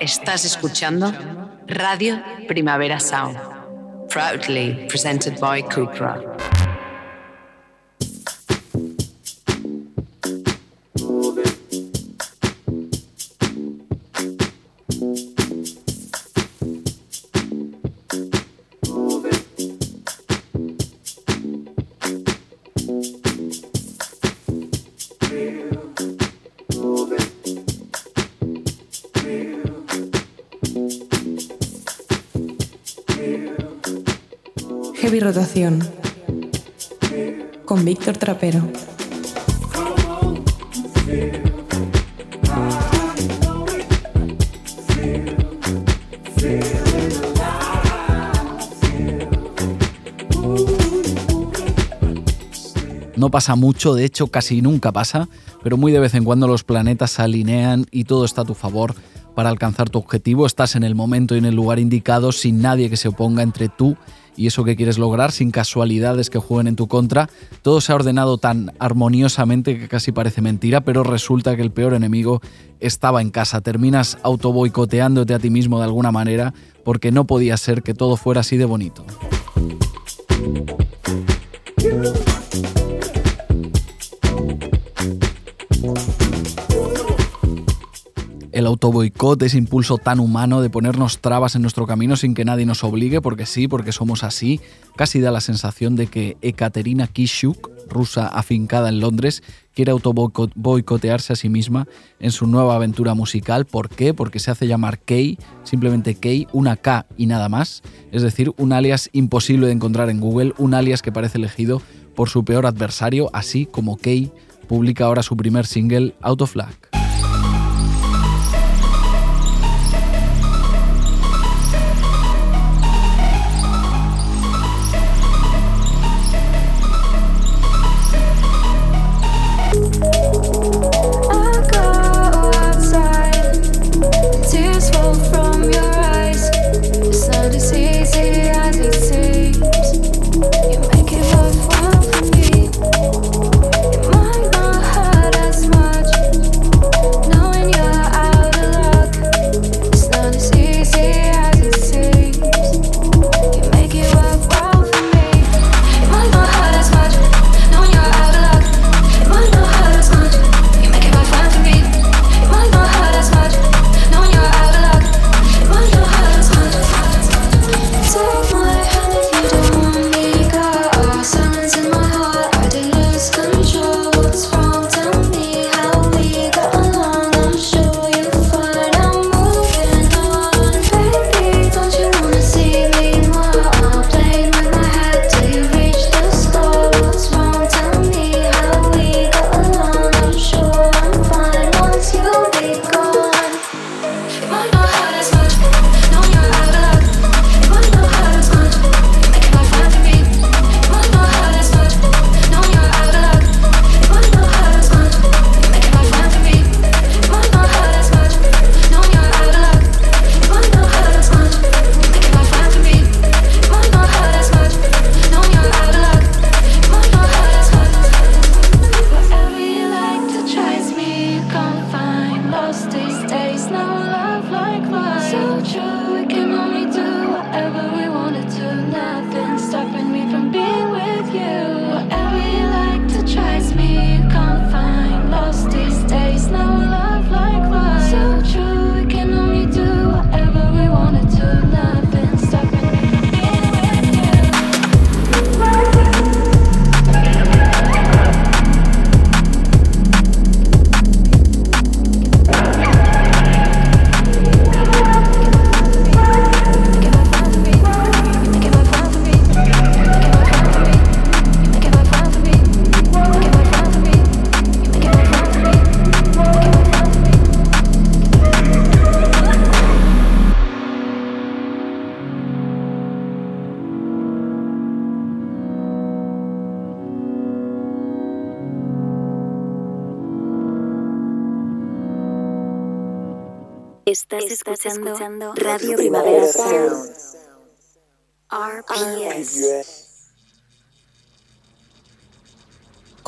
Estás escuchando Radio Primavera Sound, proudly presented by Cupra. Con Víctor Trapero. No pasa mucho, de hecho casi nunca pasa, pero muy de vez en cuando los planetas se alinean y todo está a tu favor para alcanzar tu objetivo. Estás en el momento y en el lugar indicado sin nadie que se oponga entre tú y eso que quieres lograr, sin casualidades que jueguen en tu contra. Todo se ha ordenado tan armoniosamente que casi parece mentira, pero resulta que el peor enemigo estaba en casa. Terminas autoboicoteándote a ti mismo de alguna manera porque no podía ser que todo fuera así de bonito. Autoboicot, ese impulso tan humano de ponernos trabas en nuestro camino sin que nadie nos obligue, porque sí, porque somos así, casi da la sensación de que Ekaterina Kishuk, rusa afincada en Londres, quiere autoboicotearse a sí misma en su nueva aventura musical. ¿Por qué? Porque se hace llamar Kay, simplemente Kay, una K y nada más, es decir, un alias imposible de encontrar en Google, un alias que parece elegido por su peor adversario, así como Kay publica ahora su primer single, Out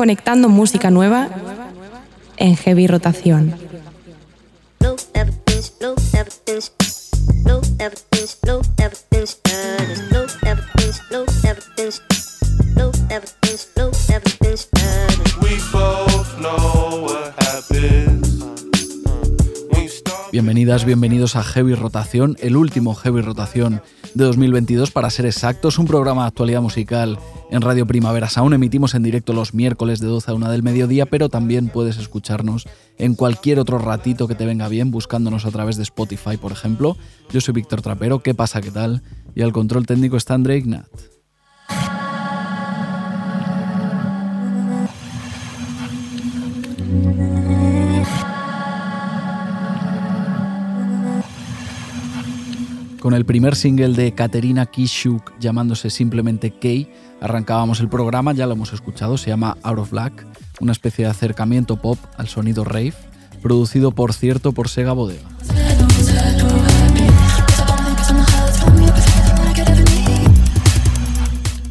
Conectando música nueva en heavy rotación. Bienvenidas, bienvenidos a Heavy Rotación, el último Heavy Rotación de 2022 para ser exactos, un programa de actualidad musical en Radio Primavera Aún Emitimos en directo los miércoles de 12 a 1 del mediodía, pero también puedes escucharnos en cualquier otro ratito que te venga bien, buscándonos a través de Spotify, por ejemplo. Yo soy Víctor Trapero, ¿qué pasa? ¿Qué tal? Y al control técnico está André Ignat. Con el primer single de Katerina Kishuk llamándose simplemente Kay, arrancábamos el programa, ya lo hemos escuchado, se llama Out of Black, una especie de acercamiento pop al sonido rave, producido por cierto por Sega Bodega.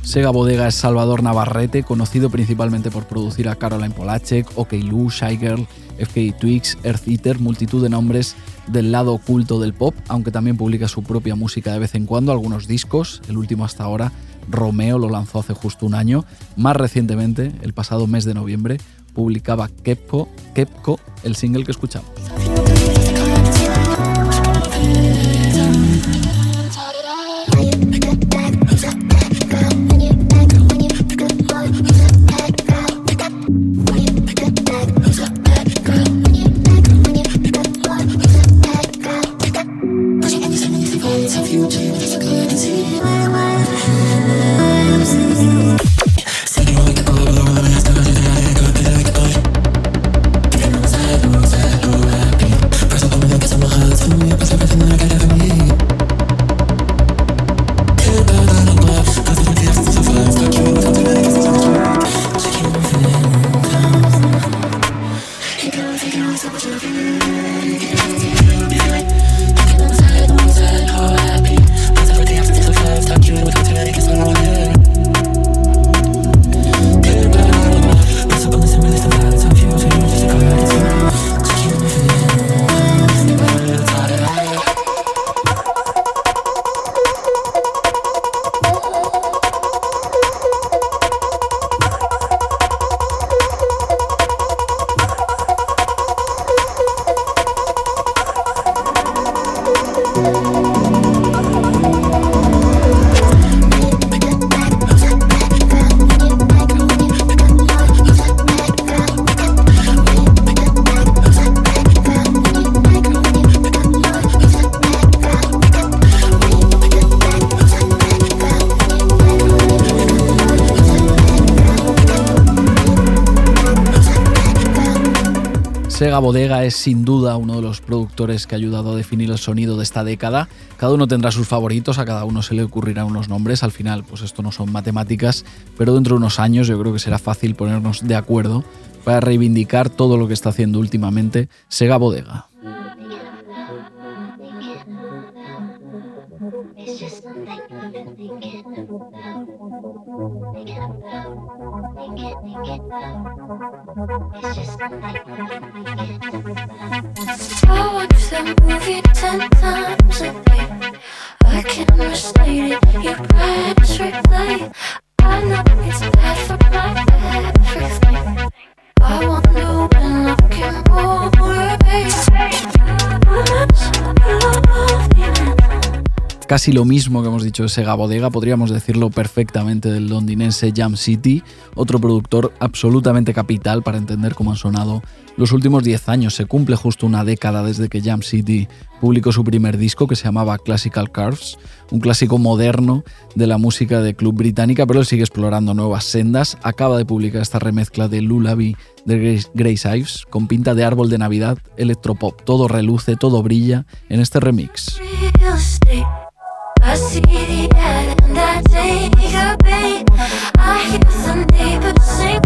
Sega Bodega es Salvador Navarrete, conocido principalmente por producir a Caroline Polacek, OK Lou, Shy Girl, FK Twix, Earth Eater, multitud de nombres del lado oculto del pop, aunque también publica su propia música de vez en cuando, algunos discos, el último hasta ahora, Romeo lo lanzó hace justo un año, más recientemente, el pasado mes de noviembre, publicaba Kepco, Kepco el single que escuchamos. Sega Bodega es sin duda uno de los productores que ha ayudado a definir el sonido de esta década. Cada uno tendrá sus favoritos, a cada uno se le ocurrirán unos nombres. Al final, pues esto no son matemáticas, pero dentro de unos años yo creo que será fácil ponernos de acuerdo para reivindicar todo lo que está haciendo últimamente Sega Bodega. I movie ten times a week. I can't recite it. Your breath's replay. I know it's bad for Casi lo mismo que hemos dicho de Sega Bodega, podríamos decirlo perfectamente del londinense Jam City, otro productor absolutamente capital para entender cómo han sonado los últimos 10 años. Se cumple justo una década desde que Jam City publicó su primer disco que se llamaba Classical Curves, un clásico moderno de la música de club británica, pero él sigue explorando nuevas sendas. Acaba de publicar esta remezcla de Lullaby de Grace Ives con pinta de árbol de Navidad, electropop. Todo reluce, todo brilla en este remix. I see the and I take a bait. I hear the neighbors sing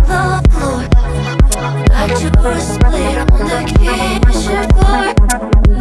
do a split on the kitchen floor.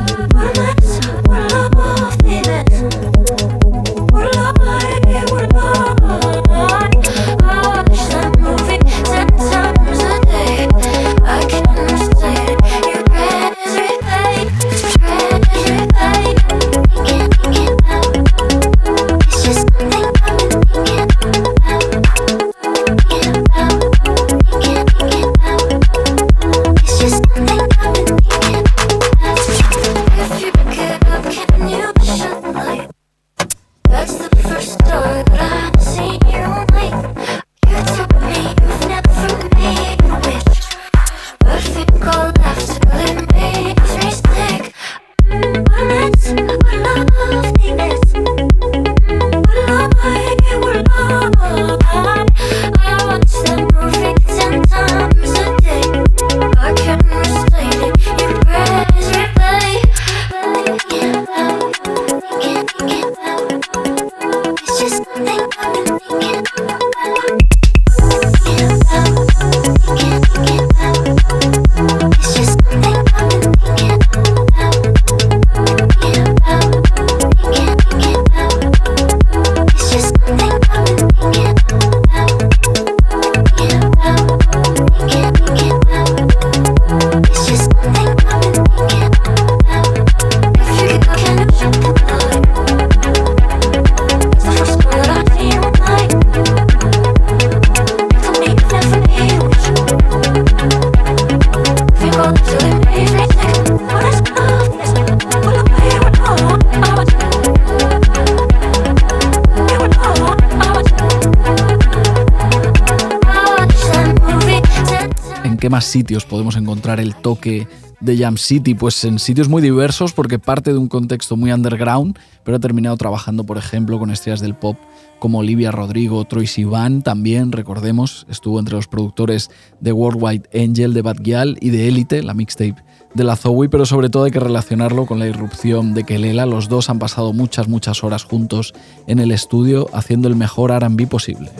Sitios podemos encontrar el toque de Jam City? Pues en sitios muy diversos porque parte de un contexto muy underground, pero ha terminado trabajando, por ejemplo, con estrellas del pop como Olivia Rodrigo, Troy Sivan, también, recordemos, estuvo entre los productores de Worldwide Angel, de Bad Gyal y de Elite, la mixtape de la Zoe, pero sobre todo hay que relacionarlo con la irrupción de Kelela. Los dos han pasado muchas, muchas horas juntos en el estudio haciendo el mejor RB posible.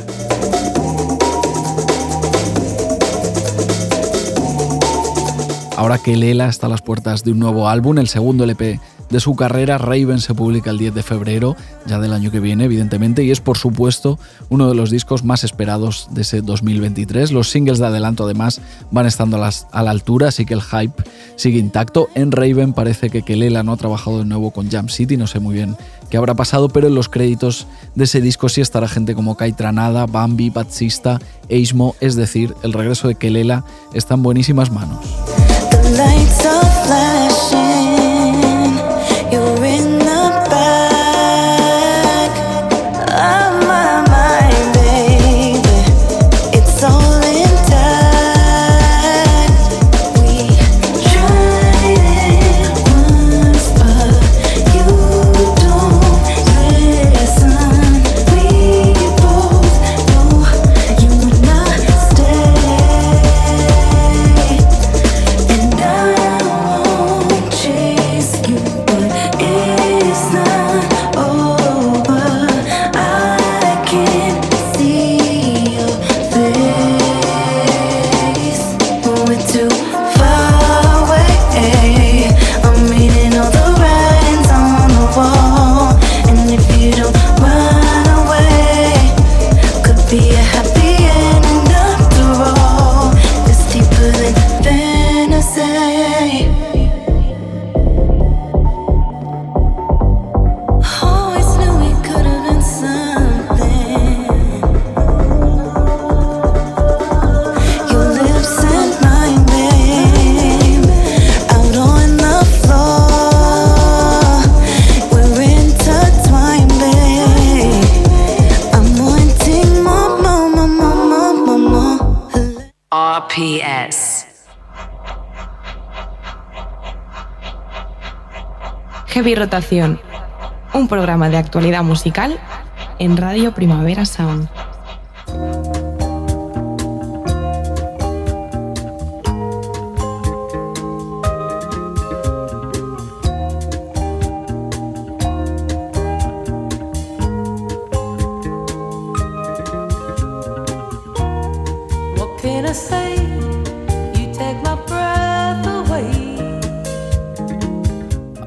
Ahora que Lela está a las puertas de un nuevo álbum, el segundo LP de su carrera, Raven se publica el 10 de febrero, ya del año que viene, evidentemente, y es por supuesto uno de los discos más esperados de ese 2023. Los singles de adelanto, además, van estando a, la altura, así que el hype sigue intacto. En Raven parece que Kelela no ha trabajado de nuevo con Jam City, no sé muy bien qué habrá pasado, pero en los créditos de ese disco sí estará gente como Kai Tranada, Bambi, Batsista, Eismo, es decir, el regreso de Kelela está en buenísimas manos. lights of life. Heavy Rotación, un programa de actualidad musical en Radio Primavera Sound.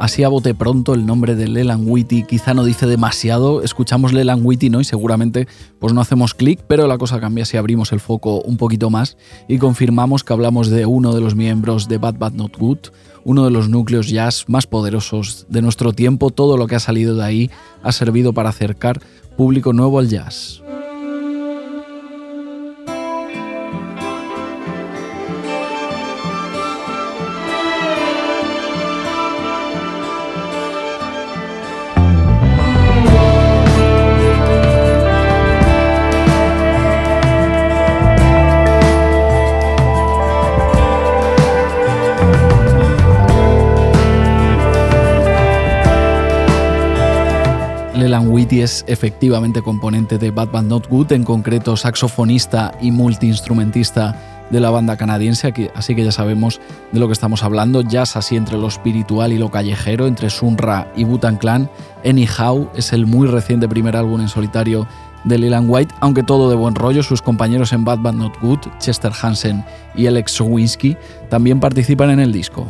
Así a bote pronto el nombre de Leland Whitty quizá no dice demasiado. Escuchamos Leland Whitty, ¿no? Y seguramente pues no hacemos clic, pero la cosa cambia si abrimos el foco un poquito más y confirmamos que hablamos de uno de los miembros de Bad Bad Not Good, uno de los núcleos jazz más poderosos de nuestro tiempo. Todo lo que ha salido de ahí ha servido para acercar público nuevo al jazz. Es efectivamente componente de Bad Band Not Good, en concreto saxofonista y multiinstrumentista de la banda canadiense, así que ya sabemos de lo que estamos hablando, jazz así entre lo espiritual y lo callejero, entre Sunra y Butan Clan. Anyhow es el muy reciente primer álbum en solitario de Leland White, aunque todo de buen rollo, sus compañeros en Bad Band Not Good, Chester Hansen y Alex Sowinski, también participan en el disco.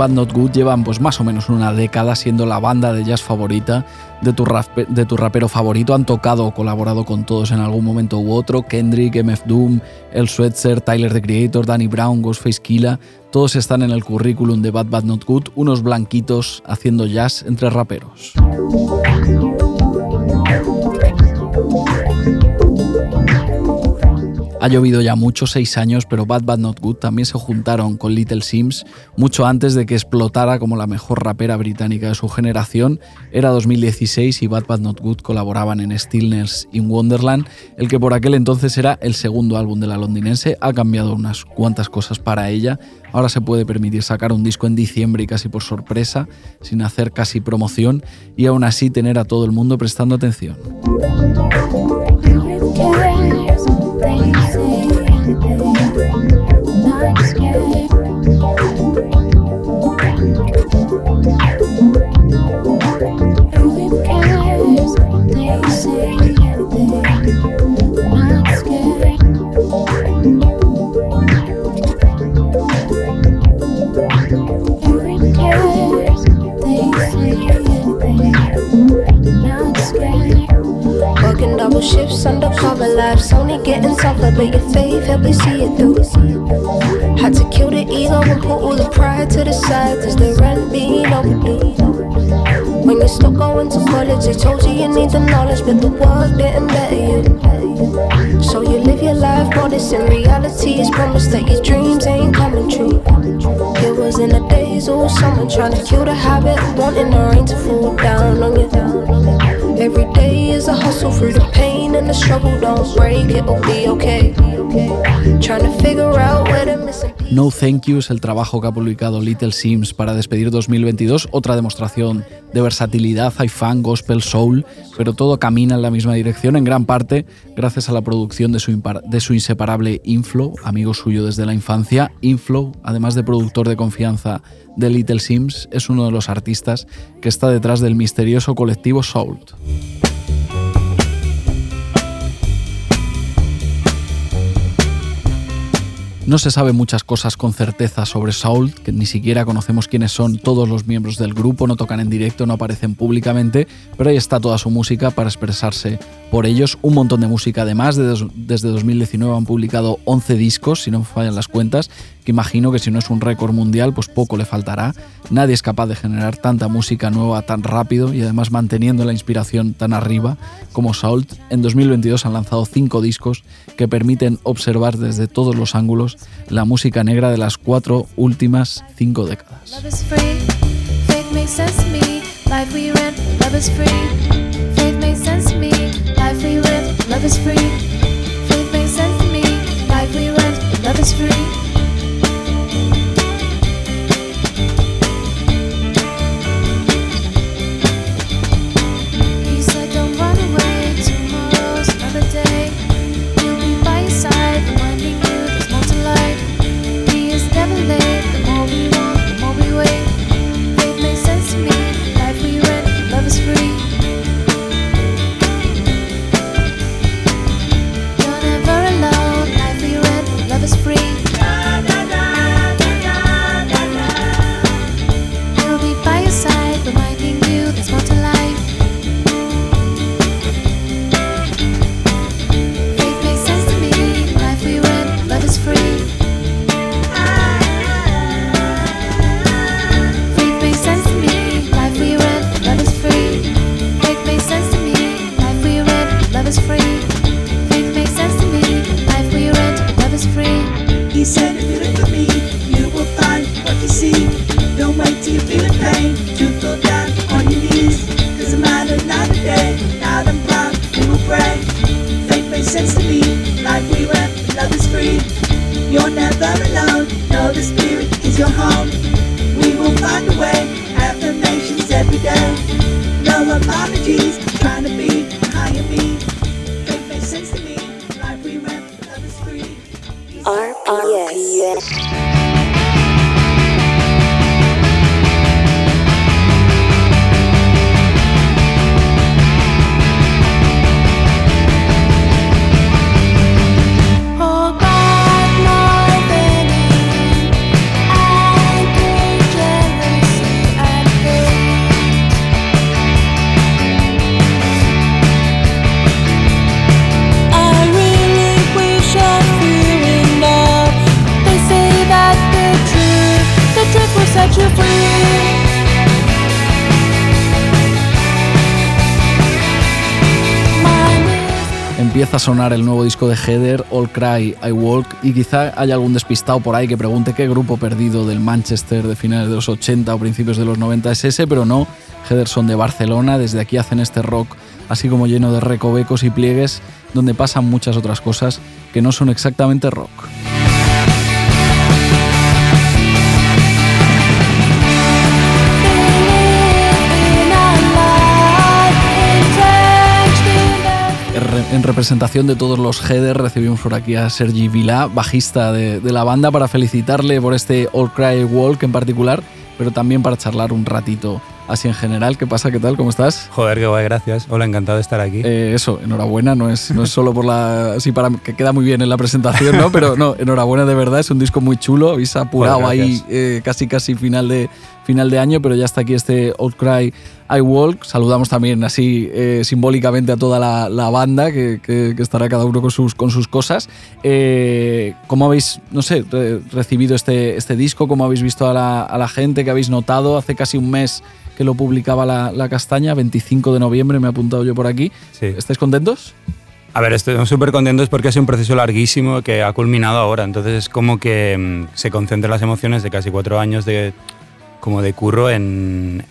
Bad Not Good llevan pues más o menos una década siendo la banda de jazz favorita de tu, de tu rapero favorito. Han tocado o colaborado con todos en algún momento u otro. Kendrick, MF Doom, El Swetzer, Tyler the Creator, Danny Brown, Ghostface Killa. Todos están en el currículum de Bad Bad Not Good, unos blanquitos haciendo jazz entre raperos. Ha llovido ya mucho, seis años, pero Bad Bad Not Good también se juntaron con Little Sims mucho antes de que explotara como la mejor rapera británica de su generación. Era 2016 y Bad Bad Not Good colaboraban en Stillness in Wonderland, el que por aquel entonces era el segundo álbum de la londinense. Ha cambiado unas cuantas cosas para ella. Ahora se puede permitir sacar un disco en diciembre y casi por sorpresa, sin hacer casi promoción y aún así tener a todo el mundo prestando atención. crazy, not scared. Shifts, undercover lives only getting tougher, but your faith help me see it through. Had to kill the ego and put all the pride to the side, cause the rent being overdue. When you stop going to college, they told you you need the knowledge, but the world didn't better you. So you live your life modest, in reality it's promised that your dreams ain't coming true. It was in the days of summer, trying to kill the habit, wanting the rain to fall down on you. Every day is a hustle through the pain No Thank You es el trabajo que ha publicado Little Sims para despedir 2022, otra demostración de versatilidad, hay fan, gospel, soul, pero todo camina en la misma dirección, en gran parte gracias a la producción de su, de su inseparable Inflow, amigo suyo desde la infancia. Inflow, además de productor de confianza de Little Sims, es uno de los artistas que está detrás del misterioso colectivo Soul. No se sabe muchas cosas con certeza sobre Saul, que ni siquiera conocemos quiénes son todos los miembros del grupo, no tocan en directo, no aparecen públicamente, pero ahí está toda su música para expresarse por ellos. Un montón de música además, desde 2019 han publicado 11 discos, si no me fallan las cuentas, Imagino que si no es un récord mundial, pues poco le faltará. Nadie es capaz de generar tanta música nueva tan rápido y además manteniendo la inspiración tan arriba como Salt. En 2022 han lanzado cinco discos que permiten observar desde todos los ángulos la música negra de las cuatro últimas cinco décadas. Sonar el nuevo disco de Heather, All Cry, I Walk, y quizá haya algún despistado por ahí que pregunte qué grupo perdido del Manchester de finales de los 80 o principios de los 90 es ese, pero no, Heather son de Barcelona, desde aquí hacen este rock así como lleno de recovecos y pliegues, donde pasan muchas otras cosas que no son exactamente rock. En representación de todos los headers recibimos por aquí a Sergi Vilá, bajista de, la banda, para felicitarle por este All Cry Walk en particular, pero también para charlar un ratito así en general. ¿Qué pasa? ¿Qué tal? ¿Cómo estás? Joder, qué guay, gracias. Hola, encantado de estar aquí. Eh, eso, enhorabuena, no es, no es solo por la. Sí, para que queda muy bien en la presentación, ¿no? Pero no, enhorabuena de verdad, es un disco muy chulo. Habéis apurado ahí eh, casi casi final de, final de año, pero ya está aquí este Outcry I Walk. Saludamos también así eh, simbólicamente a toda la, banda, que, estará cada uno con sus, con sus cosas. ¿Cómo habéis, no sé, recibido este, este disco? ¿Cómo habéis visto a la, a la gente? ¿Qué habéis notado? Hace casi un mes que lo publicaba la, Castaña, 25 de noviembre, me he apuntado yo por aquí. ¿Estáis contentos? A ver, estamos súper contentos porque es un proceso larguísimo que ha culminado ahora. Entonces es como que mm, se concentran las emociones de casi cuatro años de, como de curro en,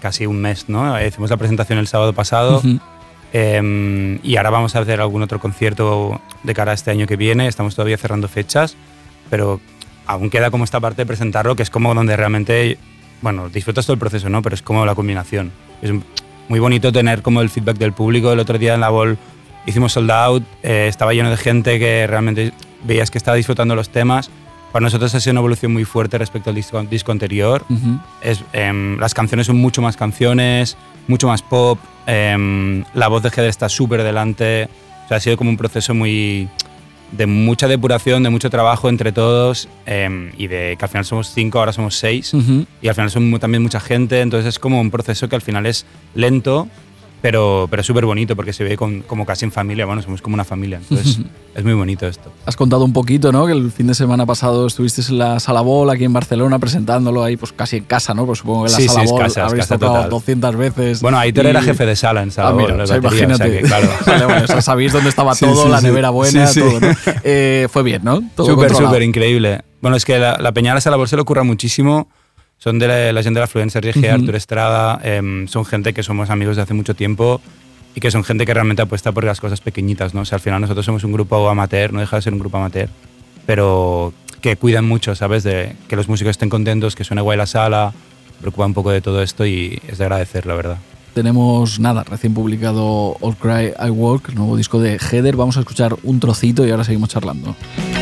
casi un mes. ¿no? Hicimos la presentación el sábado pasado em, y ahora vamos a hacer algún otro concierto de cara a este año que viene. Estamos todavía cerrando fechas, pero aún queda como esta parte de presentarlo, que es como donde realmente bueno, disfrutas todo el proceso, ¿no? Pero es como la combinación. Es muy bonito tener como el feedback del público. El otro día en la Ball hicimos sold out, eh, estaba lleno de gente que realmente veías que estaba disfrutando los temas. Para nosotros ha sido una evolución muy fuerte respecto al disco, disco anterior. es, em, las canciones son mucho más canciones, mucho más pop. Em, la voz de Heather está súper delante. O sea, ha sido como un proceso muy, de mucha depuración, de mucho trabajo entre todos em, y de que al final somos cinco, ahora somos seis y al final somos también mucha gente, entonces es como un proceso que al final es lento, pero, pero súper bonito porque se ve como casi en familia, bueno, somos como una familia, entonces es muy bonito esto. Has contado un poquito, ¿no? Que el fin de semana pasado estuviste en la Sala Bol aquí en Barcelona presentándolo ahí, pues casi en casa, ¿no? Pues supongo que en la sí, Sala sí, Bol casa, habréis tocado 200 veces. Bueno, Aitor era jefe de sala en Sala ah, mira, imagínate. claro. vale, sabéis dónde estaba todo, la nevera buena, todo, ¿no? eh, fue bien, ¿no? Súper, súper increíble. Bueno, es que la, la Peña de la Sala se le ocurra muchísimo son de la, gente de la Fluencia, Sergio uh Artur Estrada, em, son gente que somos amigos de hace mucho tiempo y que son gente que realmente apuesta por las cosas pequeñitas, ¿no? O sea, al final nosotros somos un grupo amateur, no deja de ser un grupo amateur, pero que cuidan mucho, ¿sabes? De que los músicos estén contentos, que suene guay la sala, preocupa un poco de todo esto y es de agradecer, la verdad. Tenemos nada, recién publicado All Cry I Walk, el nuevo disco de Heather. Vamos a escuchar un trocito y ahora seguimos charlando.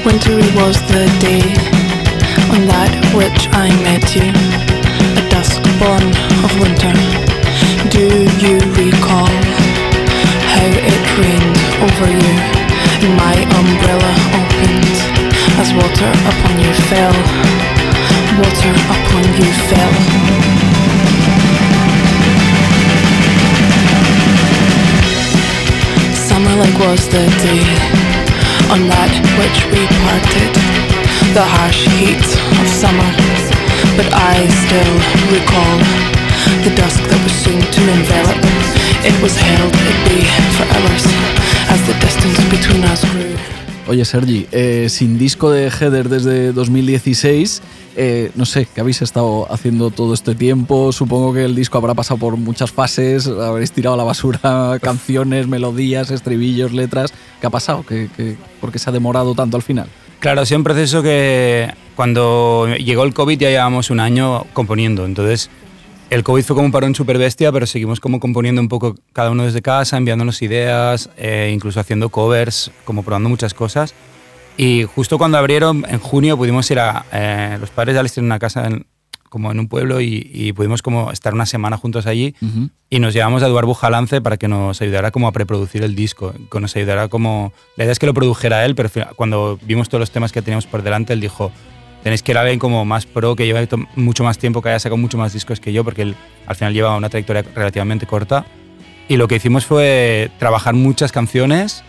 Winter was the day on that which I met you, a dusk born of winter. Do you recall? how it rained over you and my umbrella opened as water upon you fell water upon you fell summer like was the day on that which we parted the harsh heat of summer but I still recall the dusk that was soon to envelop Oye Sergi, eh, sin disco de Heather desde 2016, eh, no sé, ¿qué habéis estado haciendo todo este tiempo? Supongo que el disco habrá pasado por muchas fases, habréis tirado a la basura canciones, melodías, estribillos, letras. ¿Qué ha pasado? por qué se ha demorado tanto al final? Claro, ha sido un proceso que cuando llegó el COVID ya llevábamos un año componiendo, entonces el COVID fue como un parón súper bestia, pero seguimos como componiendo un poco cada uno desde casa, enviándonos ideas, eh, incluso haciendo covers, como probando muchas cosas. Y justo cuando abrieron, en junio, pudimos ir a... Eh, los padres ya les tienen una casa como en un pueblo y, pudimos como estar una semana juntos allí y nos llevamos a Eduardo Bujalance para que nos ayudara como a preproducir el disco, que nos ayudara como... La idea es que lo produjera él, pero cuando vimos todos los temas que teníamos por delante, él dijo, tenéis que ir a ver como más pro, que lleva mucho más tiempo, que haya sacado mucho más discos que yo, porque él al final lleva una trayectoria relativamente corta. Y lo que hicimos fue trabajar muchas canciones,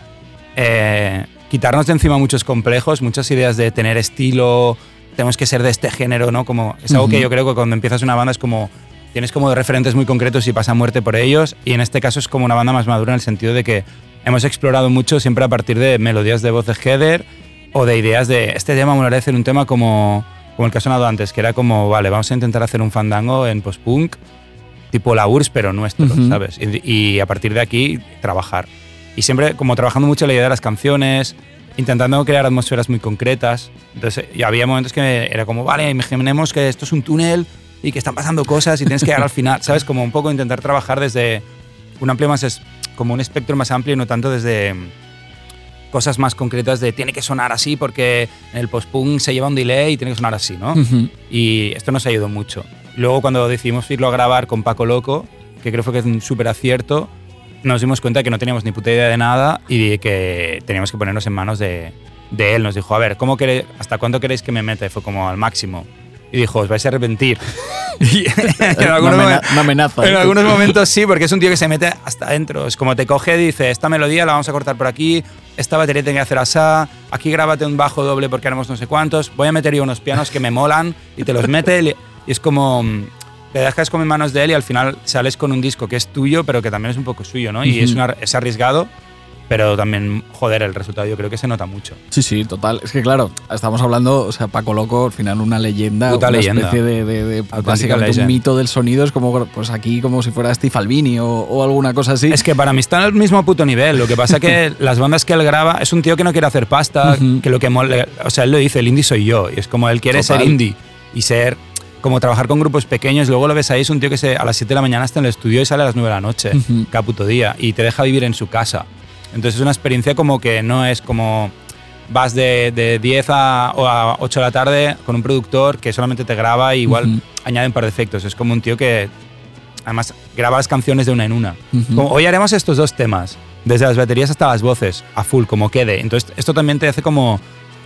eh, quitarnos de encima muchos complejos, muchas ideas de tener estilo, tenemos que ser de este género, ¿no? Como, es algo que yo creo que cuando empiezas una banda es como, tienes como referentes muy concretos y pasa muerte por ellos, y en este caso es como una banda más madura en el sentido de que hemos explorado mucho siempre a partir de melodías de voz de Heather o de ideas de este tema, me hacer un tema como, como el que ha sonado antes, que era como, vale, vamos a intentar hacer un fandango en post-punk, tipo la URSS, pero nuestro, Ujú. ¿sabes? Y, y a partir de aquí, trabajar. Y siempre como trabajando mucho la idea de las canciones, intentando crear atmósferas muy concretas. Entonces, y había momentos que era como, vale, imaginemos que esto es un túnel y que están pasando cosas y tienes que llegar al final, ¿sabes? Como un poco intentar trabajar desde un amplio más, es, como un espectro más amplio y no tanto desde mm, cosas más concretas de tiene que sonar así porque en el post-punk se lleva un delay y tiene que sonar así, ¿no? Y esto nos ayudó mucho. Luego cuando decidimos irlo a grabar con Paco Loco, que creo fue que es un súper acierto, nos dimos cuenta que no teníamos ni puta idea de nada y de que teníamos que ponernos en manos de, de él. Nos dijo, a ver, ¿cómo queréis, ¿hasta cuándo queréis que me meta? Y fue como al máximo. Y dijo, os vais a arrepentir. y en algunos, una amenaza. en ¿eh? algunos momentos sí, porque es un tío que se mete hasta adentro. Es como te coge y dice, esta melodía la vamos a cortar por aquí, esta batería tiene que hacer asá, aquí grábate un bajo doble porque haremos no sé cuántos, voy a meter yo unos pianos que me molan y te los mete y, y es como... Te dejas como en manos de él y al final sales con un disco que es tuyo, pero que también es un poco suyo, ¿no? Y Ujú. es, una- es arriesgado, pero también, joder, el resultado yo creo que se nota mucho. Sí, sí, total. Es que claro, estamos hablando, o sea, Paco Loco, al final una leyenda, Puta una leyenda. especie de, de- de- básicamente un legend. mito del sonido, es como pues aquí como si fuera Steve Albini o, o alguna cosa así. Es que para mí está al mismo puto nivel. Lo que pasa que las bandas que él graba es un tío que no quiere hacer pasta, Ujú. que lo que mole- o sea, él lo dice, el indie soy yo. Y es como él quiere Total. ser indie y ser como trabajar con grupos pequeños. Luego lo ves ahí, es un tío que se, a las 7 de la mañana está en el estudio y sale a las 9 de la noche, cada puto día, y te deja vivir en su casa. Entonces es una experiencia como que no es como vas de, de 10 a, a 8 de la tarde con un productor que solamente te graba y igual Ujú. añade un par de efectos. Es como un tío que además graba las canciones de una en una. Ujú. Como, hoy haremos estos dos temas, desde las baterías hasta las voces, a full, como quede. Entonces, esto también te hace como,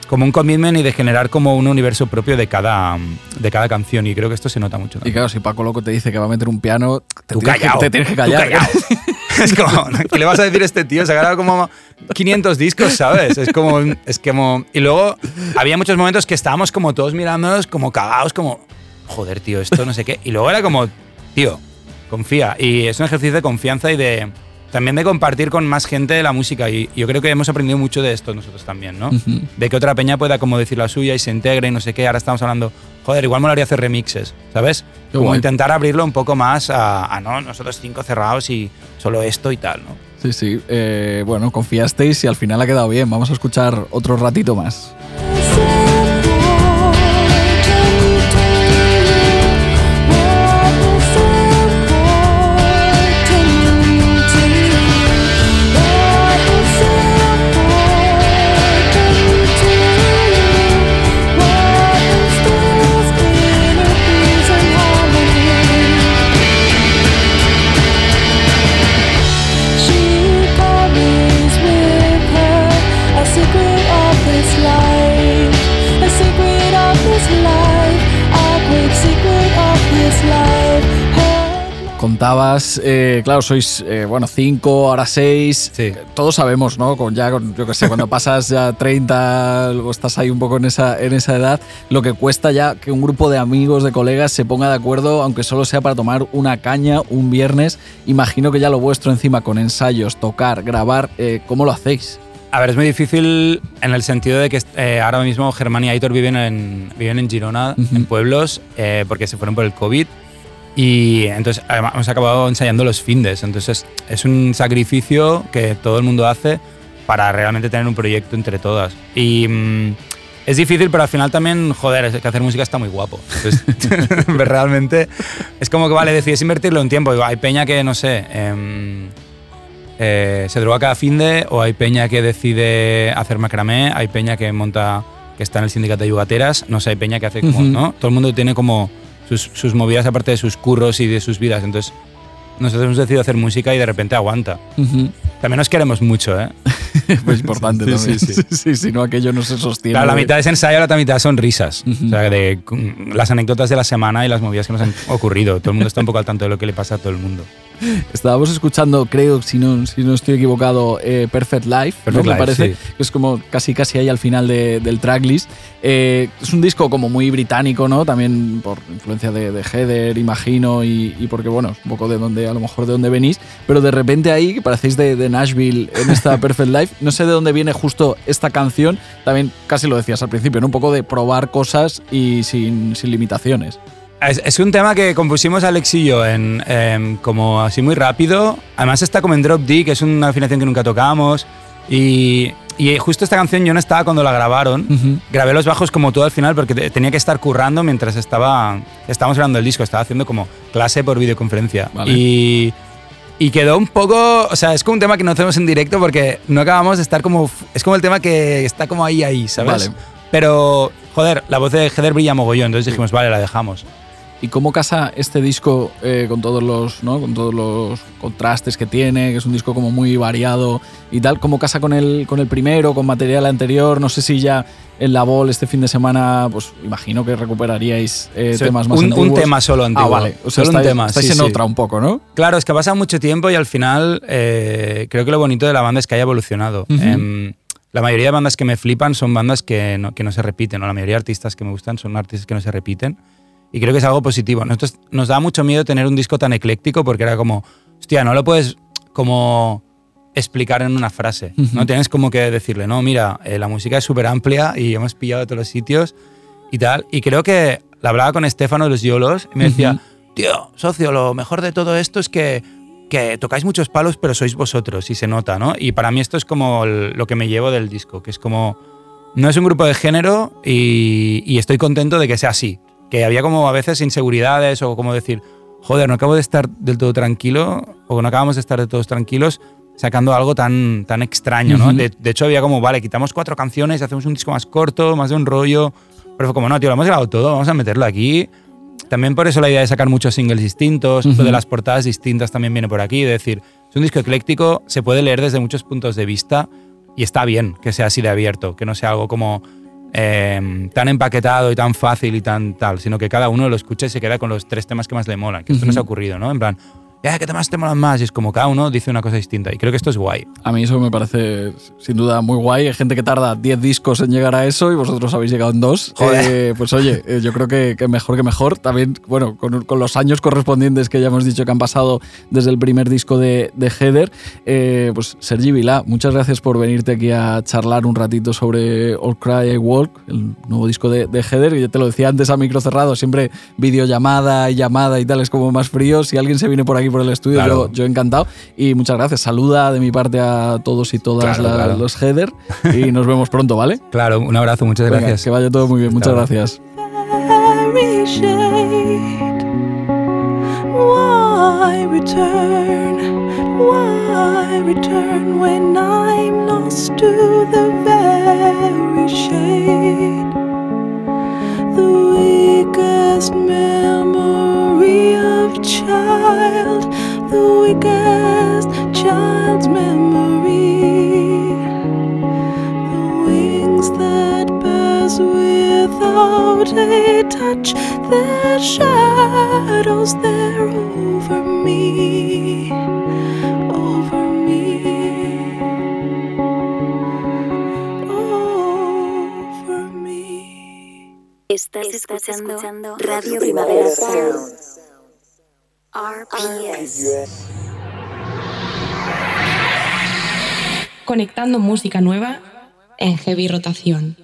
como un commitment y de generar como un universo propio de cada, de cada canción. Y creo que esto se nota mucho. Y claro, si Paco Loco te dice que va a meter un piano, te, Tú tienes, que, te tienes que tú callar. callao. es como, ¿qué le vas a decir a este tío? Se ha grabado como 500 discos, ¿sabes? Es como, es como... Y luego había muchos momentos que estábamos como todos mirándonos, como cagados, como, joder, tío, esto no sé qué. Y luego era como, tío, confía. Y es un ejercicio de confianza y de... También de compartir con más gente la música. Y yo creo que hemos aprendido mucho de esto nosotros también, ¿no? De que otra peña pueda como decir la suya y se integre y no sé qué. Ahora estamos hablando, joder, igual molaría hacer remixes, ¿sabes? Qué Como guay. intentar abrirlo un poco más a, a, no, nosotros cinco cerrados y solo esto y tal, ¿no? Sí, sí. eh, bueno, confiasteis y al final ha quedado bien. Vamos a escuchar otro ratito más. Contabas, eh, claro, sois, eh, bueno, cinco, ahora seis. Sí. Todos sabemos, ¿no? Con ya, con, yo qué sé, cuando pasas ya 30, luego estás ahí un poco en esa, en esa edad, lo que cuesta ya que un grupo de amigos, de colegas, se ponga de acuerdo, aunque solo sea para tomar una caña un viernes. Imagino que ya lo vuestro encima con ensayos, tocar, grabar, eh, ¿cómo lo hacéis? A ver, es muy difícil en el sentido de que eh, ahora mismo Germán y Aitor viven en, viven en Girona, Ujú. en pueblos, eh, porque se fueron por el COVID. Y entonces además, hemos acabado ensayando los findes. Entonces es un sacrificio que todo el mundo hace para realmente tener un proyecto entre todas. Y mm, es difícil, pero al final también, joder, es que hacer música está muy guapo. Entonces, realmente es como que, vale, decides invertirlo en tiempo. Hay peña que, no sé, em, eh, se droga cada fin de, o hay peña que decide hacer macramé, hay peña que monta, que está en el sindicato de yugateras, no sé, hay peña que hace como. Todo el mundo tiene como sus, sus movidas aparte de sus curros y de sus vidas. Entonces, nosotros hemos decidido hacer música y de repente aguanta. También nos queremos mucho, ¿eh? Pues importante Sí, también. sí, sí. sí, si no aquello no se sostiene. Claro, la mitad es ensayo, la otra mitad son risas. O sea, de las anécdotas de la semana y las movidas que nos han ocurrido. Todo el mundo está un poco al tanto de lo que le pasa a todo el mundo. Estábamos escuchando, creo, si no, si no estoy equivocado, eh, Perfect Life, me parece, sí. que es como casi casi ahí al final de- del tracklist. Eh, es un disco como muy británico, ¿no? También por influencia de, de Heather, imagino, y, y porque, bueno, es un poco de donde, a lo mejor de dónde venís, pero de repente ahí, que parecéis de, de Nashville en esta Perfect Life, no sé de dónde viene justo esta canción, también casi lo decías al principio, ¿no? Un poco de probar cosas y sin, sin limitaciones. Es, es un tema que compusimos Alex y yo en, em, como así muy rápido. Además está como en drop D, que es una afinación que nunca tocábamos. Y, y justo esta canción yo no estaba cuando la grabaron. Grabé los bajos como todo al final porque te- tenía que estar currando mientras estaba estábamos grabando el disco. Estaba haciendo como clase por videoconferencia. Vale. Y, y quedó un poco... O sea, es como un tema que no hacemos en directo porque no acabamos de estar como... Es como el tema que está como ahí, ahí, ¿sabes? Vale. Pero, joder, la voz de Heather brilla mogollón. Entonces dijimos, vale, la dejamos. ¿Y cómo casa este disco eh, con todos los, ¿no? con todos los contrastes que tiene, que es un disco como muy variado y tal? ¿Cómo casa con el, con el primero, con material anterior? No sé si ya en la Ball este fin de semana, pues imagino que recuperaríais eh, Sí, temas más un, un antiguos. tema solo Ah, antiguo. vale. O sea, solo estáis, un tema. estáis sí, en sí. otra un poco, ¿no? Claro, es que pasa mucho tiempo y al final eh, creo que lo bonito de la banda es que haya evolucionado. Ujú. Em, la mayoría de bandas que me flipan son bandas que no, que no se repiten, o la mayoría de artistas que me gustan son artistas que no se repiten. Y creo que es algo positivo. Nosotros nos da mucho miedo tener un disco tan ecléctico porque era como, hostia, no lo puedes como explicar en una frase. No tienes como que decirle, no, mira, eh, la música es súper amplia y hemos pillado de todos los sitios y tal. Y creo que la hablaba con Estefano de los Yolos y me decía, tío, socio, lo mejor de todo esto es que, que tocáis muchos palos, pero sois vosotros y se nota, ¿no? Y para mí esto es como el- lo que me llevo del disco, que es como, no es un grupo de género y, y estoy contento de que sea así. Que había como a veces inseguridades o como decir, joder, no acabo de estar del todo tranquilo o no acabamos de estar de todos tranquilos sacando algo tan, tan extraño, ¿no? De, de hecho había como, vale, quitamos cuatro canciones, hacemos un disco más corto, más de un rollo, pero fue como, no, tío, lo hemos grabado todo, vamos a meterlo aquí. También por eso la idea de sacar muchos singles distintos, lo de las portadas distintas también viene por aquí, es decir, es un disco ecléctico, se puede leer desde muchos puntos de vista y está bien que sea así de abierto, que no sea algo como eh, tan empaquetado y tan fácil y tan tal, sino que cada uno lo escucha y se queda con los tres temas que más le molan, que esto no se ha ocurrido, ¿no? En plan, "Eh, ¿qué temas te molan más? Y es como cada uno dice una cosa distinta y creo que esto es guay. A mí eso me parece sin duda muy guay. Hay gente que tarda 10 discos en llegar a eso y vosotros habéis llegado en dos. Eh, pues oye, eh, yo creo que, que mejor que mejor. También, bueno, con, con los años correspondientes que ya hemos dicho que han pasado desde el primer disco de, de Heather, eh, pues Sergi Vilá, muchas gracias por venirte aquí a charlar un ratito sobre All Cry I Walk, el nuevo disco de, de Heather. Y ya te lo decía antes a micro cerrado, siempre videollamada y llamada y tal, es como más frío. Si alguien se viene por aquí por el estudio, Claro. yo, yo encantado. Y muchas gracias. Saluda de mi parte a todos y todas Claro, la- claro. los Heather y nos vemos pronto, ¿vale? Claro, un abrazo, muchas Venga, gracias. que vaya todo muy bien. Muchas gracias. very shade. Why return? Why return when I'm lost to the very shade? The weakest memory of child, the weakest child's memory. The wings that pass without a touch, their shadows there over me, over me, over me. Estás, escuchando, Radio Primavera Sound. RPS. Conectando música nueva en heavy rotación.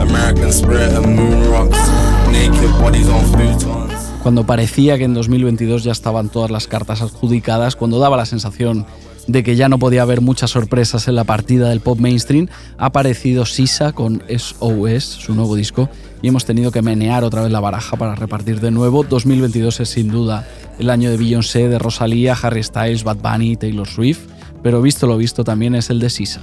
American spirit moon rocks. Naked bodies on cuando parecía que en 2022 ya estaban todas las cartas adjudicadas, cuando daba la sensación de que ya no podía haber muchas sorpresas en la partida del pop mainstream, ha aparecido Sisa con SOS, su nuevo disco, y hemos tenido que menear otra vez la baraja para repartir de nuevo. 2022 es sin duda el año de Beyoncé, de Rosalía, Harry Styles, Bad Bunny, Taylor Swift, pero visto lo visto también es el de Sisa.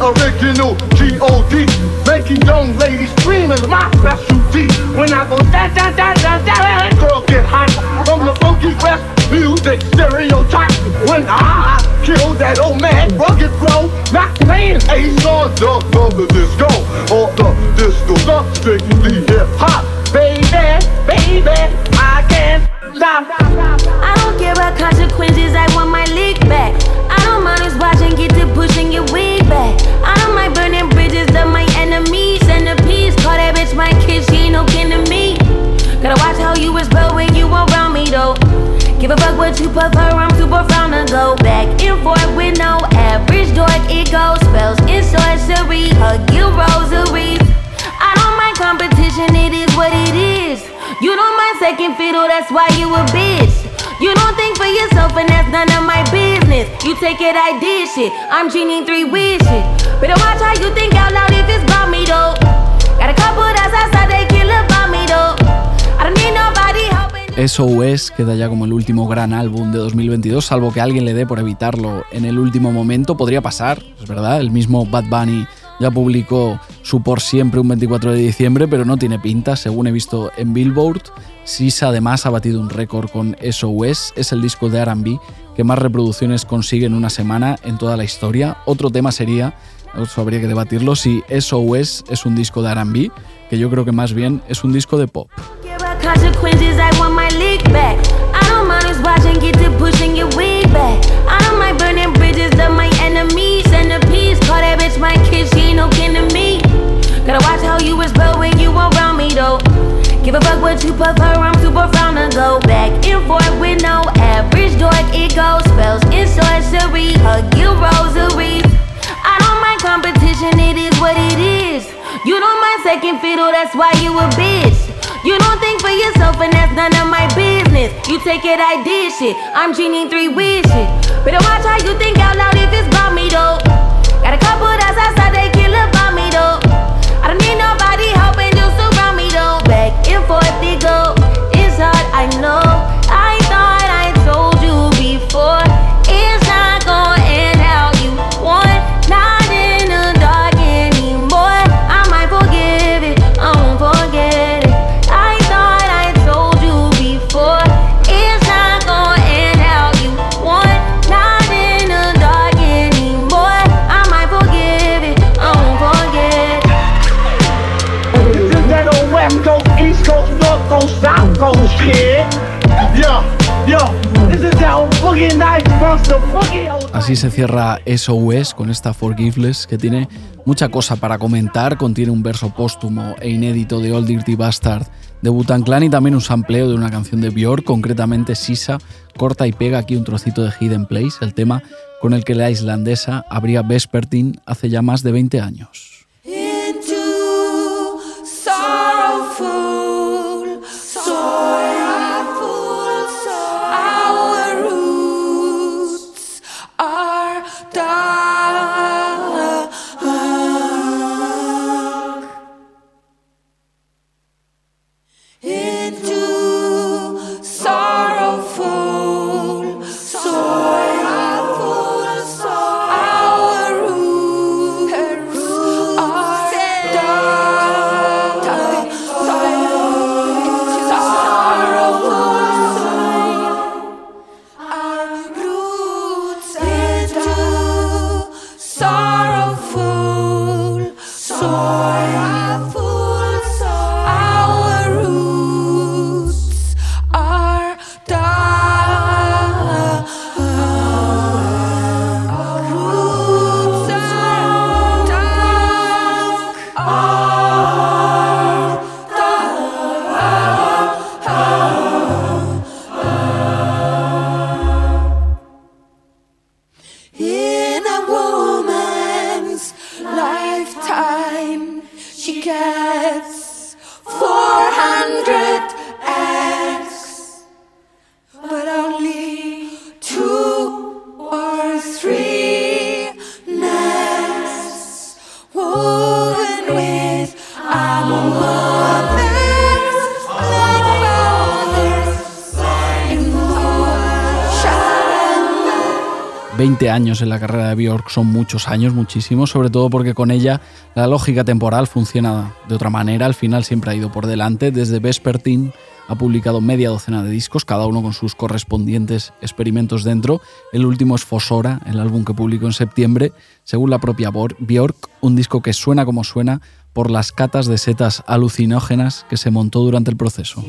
original G.O.D. Making young ladies scream is my specialty. When I go da da da da da, girl get hot from the funky west music stereotype. When I kill that old man, rugged flow, not playing Ace on the the disco or the disco, not strictly hip hop. Baby, baby, I can't stop. I don't care about consequences, I want my lick Give a fuck what you prefer, I'm too profound to go back and forth with no average dork. It goes spells in sorcery, hug you rosaries. I don't mind competition, it is what it is. You don't mind second fiddle, that's why you a bitch. You don't think for yourself, and that's none of my business. You take it, I did shit. I'm genie three wishes. SOS queda ya como el último gran álbum de 2022, salvo que alguien le dé por evitarlo en el último momento. Podría pasar, es verdad. El mismo Bad Bunny ya publicó su Por Siempre un 24 de diciembre, pero no tiene pinta, según he visto en Billboard. Sisa además ha batido un récord con SOS, es el disco de RB que más reproducciones consigue en una semana en toda la historia. Otro tema sería, eso habría que debatirlo, si SOS es un disco de RB, que yo creo que más bien es un disco de pop. Lick back. I don't mind us watching, get to pushing your wig back. I don't mind burning bridges of my enemies. And a piece, call that bitch my kid, she ain't no kin to me. Gotta watch how you whisper when you around me though. Give a fuck what you prefer, I'm too profound to go back and forth with no average dork. It goes spells in sorcery, hug you rosaries. I don't mind competition, it is what it is. You don't mind second fiddle, that's why you a bitch. You don't think for yourself, and that's none of my business. You take it, I did shit. I'm genie three wishes. Better watch how you think out loud if it's about me though. Got a couple that's outside, they kill about me though. I don't need nobody helping, just around me though. Back and forth they go. It's hard, I know. Así se cierra SOS con esta Forgiveless que tiene mucha cosa para comentar, contiene un verso póstumo e inédito de Old Dirty Bastard de Butan Clan y también un sampleo de una canción de Björk, concretamente Sisa, corta y pega aquí un trocito de Hidden Place, el tema con el que la islandesa abría Vespertine hace ya más de 20 años. Años en la carrera de Bjork son muchos años, muchísimos, sobre todo porque con ella la lógica temporal funciona de otra manera, al final siempre ha ido por delante, desde Vespertine ha publicado media docena de discos, cada uno con sus correspondientes experimentos dentro. El último es Fosora, el álbum que publicó en septiembre, según la propia Bjork, un disco que suena como suena por las catas de setas alucinógenas que se montó durante el proceso.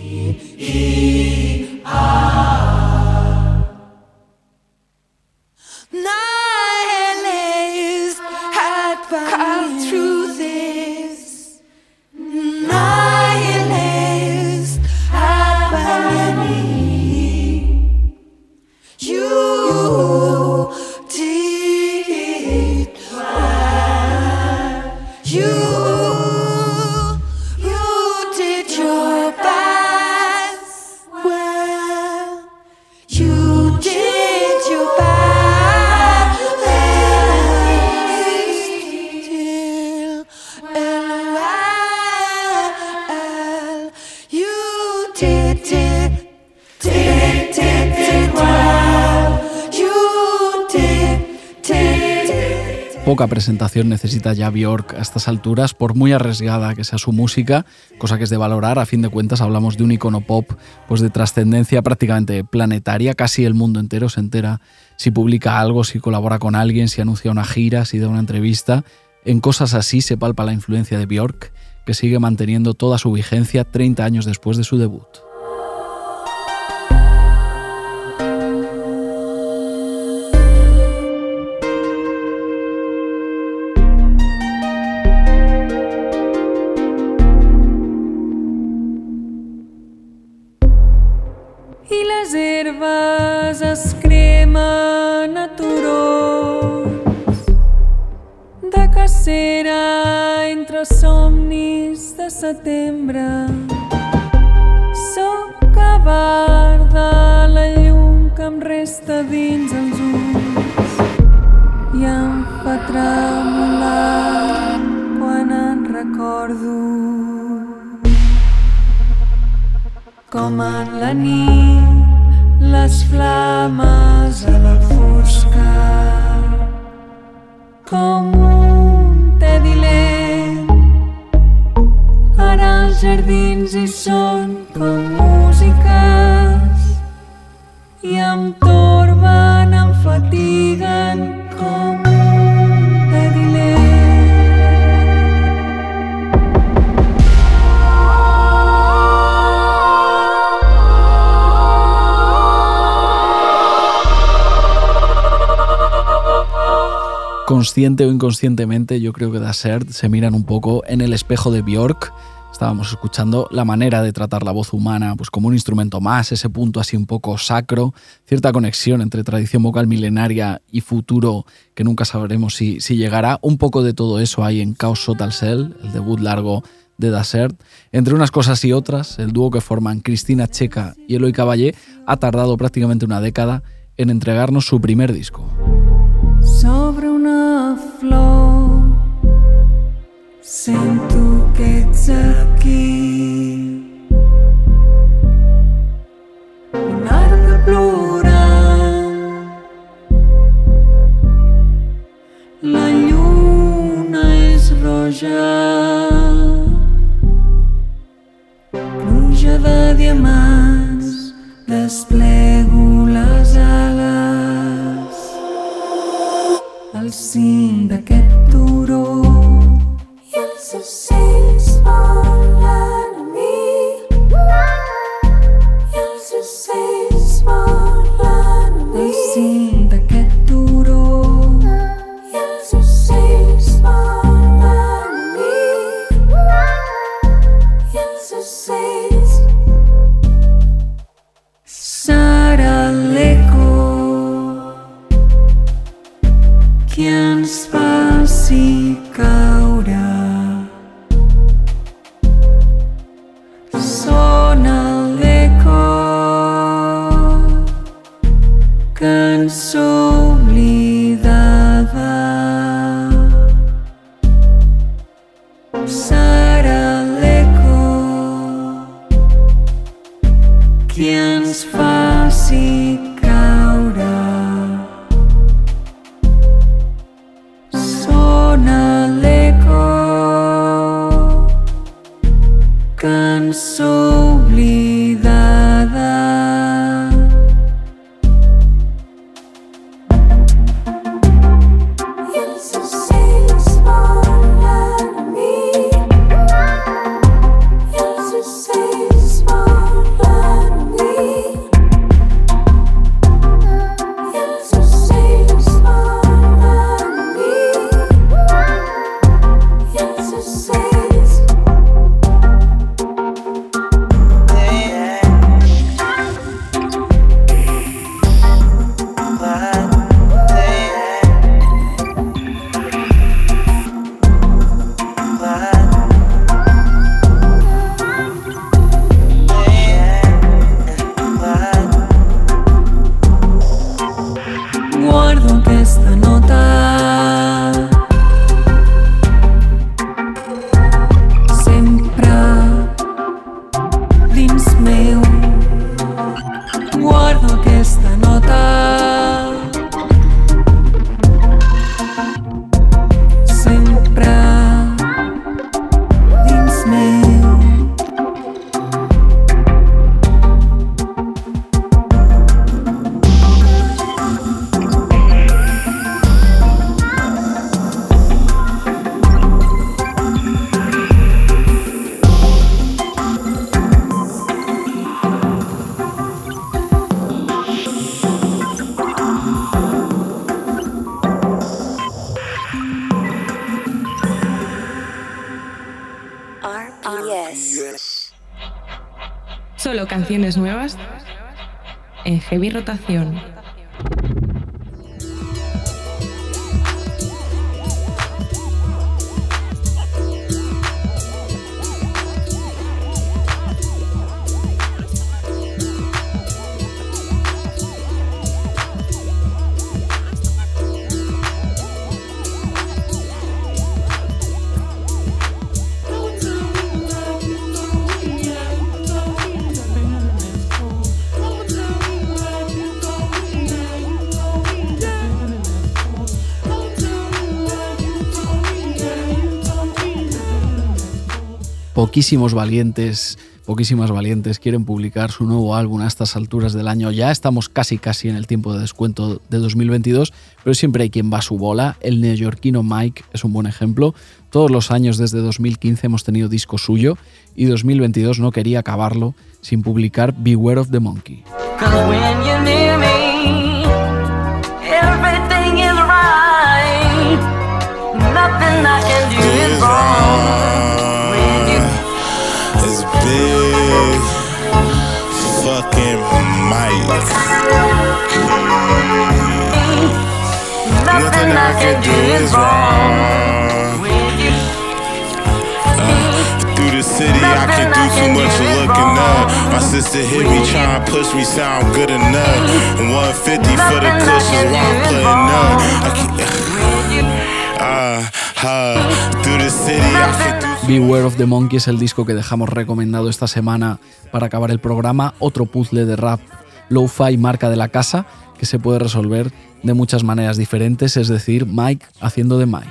Poca presentación necesita ya Bjork a estas alturas, por muy arriesgada que sea su música, cosa que es de valorar, a fin de cuentas hablamos de un icono pop pues de trascendencia prácticamente planetaria, casi el mundo entero se entera si publica algo, si colabora con alguien, si anuncia una gira, si da una entrevista. En cosas así se palpa la influencia de Bjork, que sigue manteniendo toda su vigencia 30 años después de su debut. Setembre. Sóc cavar de la llum que em resta dins els ulls i em fa tremolar quan en recordo. Com en la nit les flames a la fosca. Com un te dilent. Ara els jardins hi són com músiques i em torben, em fatiguen com consciente o inconscientemente, yo creo que Dasert se miran un poco en el espejo de Björk. Estábamos escuchando la manera de tratar la voz humana pues como un instrumento más, ese punto así un poco sacro, cierta conexión entre tradición vocal milenaria y futuro que nunca sabremos si, si llegará. Un poco de todo eso hay en Chaos Total Cell, el debut largo de Dasert. Entre unas cosas y otras, el dúo que forman Cristina Checa y Eloy Caballé ha tardado prácticamente una década en entregarnos su primer disco. Sobre una flor. Sento que ets aquí. Un arbre plorant la lluna és roja. Pluja de diamants. Desplego al cim so canciones nuevas en heavy rotación. Poquísimos valientes, poquísimas valientes quieren publicar su nuevo álbum a estas alturas del año. Ya estamos casi casi en el tiempo de descuento de 2022, pero siempre hay quien va a su bola. El neoyorquino Mike es un buen ejemplo. Todos los años desde 2015 hemos tenido disco suyo y 2022 no quería acabarlo sin publicar Beware of the Monkey. Nothing I can do is wrong. Uh, through the city, I can do too much of looking up. My sister hit me, trying to push me, sound good enough. And 150 for the cushions while I'm putting up. I can, uh, uh, through the city, I can do Beware of the Monkey es el disco que dejamos recomendado esta semana para acabar el programa. Otro puzzle de rap lo-fi marca de la casa que se puede resolver de muchas maneras diferentes, es decir, Mike haciendo de Mike.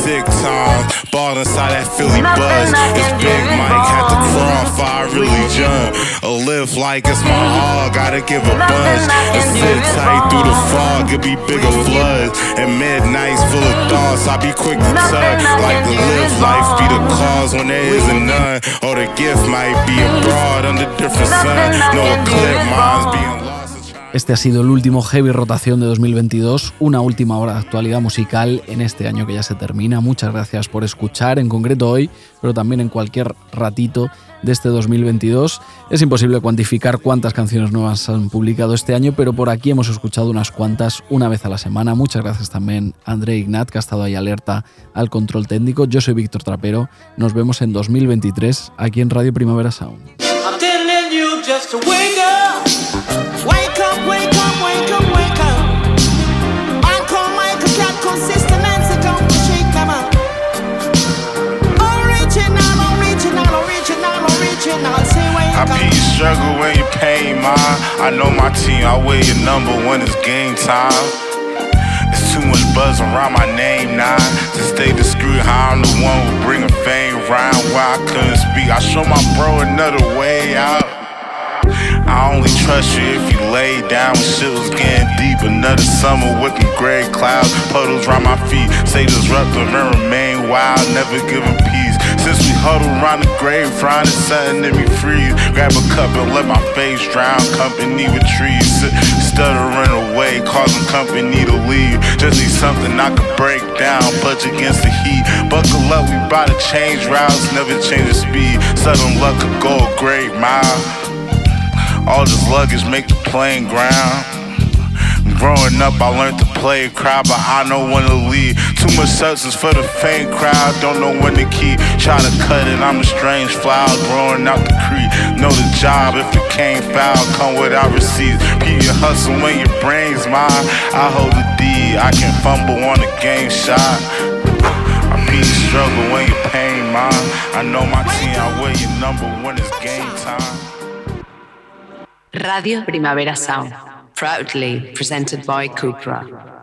sick time. ball inside that Philly buzz. It's big Mike had to I really jump. A live like it's my all, gotta give a buzz. And sit tight through the fog, it be bigger floods. And midnights full of thoughts, I be quick to touch. Like the live life be the cause when there isn't none. Or the gift might be abroad under different sun. No clip, minds being lost. Este ha sido el último Heavy Rotación de 2022, una última hora de actualidad musical en este año que ya se termina. Muchas gracias por escuchar, en concreto hoy, pero también en cualquier ratito de este 2022. Es imposible cuantificar cuántas canciones nuevas han publicado este año, pero por aquí hemos escuchado unas cuantas una vez a la semana. Muchas gracias también a André Ignat, que ha estado ahí alerta al control técnico. Yo soy Víctor Trapero. Nos vemos en 2023 aquí en Radio Primavera Sound. I up. your struggle when you pain mine. I know my team, I wear your number when it's game time. It's too much buzz around my name now. To stay discreet, how I'm the one who bring a fame round where I couldn't speak. I show my bro another way out. I only trust you if you lay down when shit was getting deep. Another summer with gray clouds, puddles around my feet. Say disruptive and remain wild, never giving peace. Since we huddle around the grave, trying something in me free. Grab a cup and let my face drown, company with trees. Stuttering away, causing company to leave. Just need something I could break down, budge against the heat. Buckle up, we bout to change routes, never change the speed. Sudden luck could go a great mile. All this luggage make the plane ground. Growing up, I learned to play crowd, but I know when to leave. Too much substance for the faint crowd, don't know when to keep. Try to cut it, I'm a strange flower growing out the creek. Know the job, if it came foul, come without receipts. Keep your hustle when your brain's mine. I hold the D, I can fumble on a game shot. I be the struggle when your pain mine. I know my team, I wear your number when it's game time. Radio Primavera Sound, proudly presented by Cupra.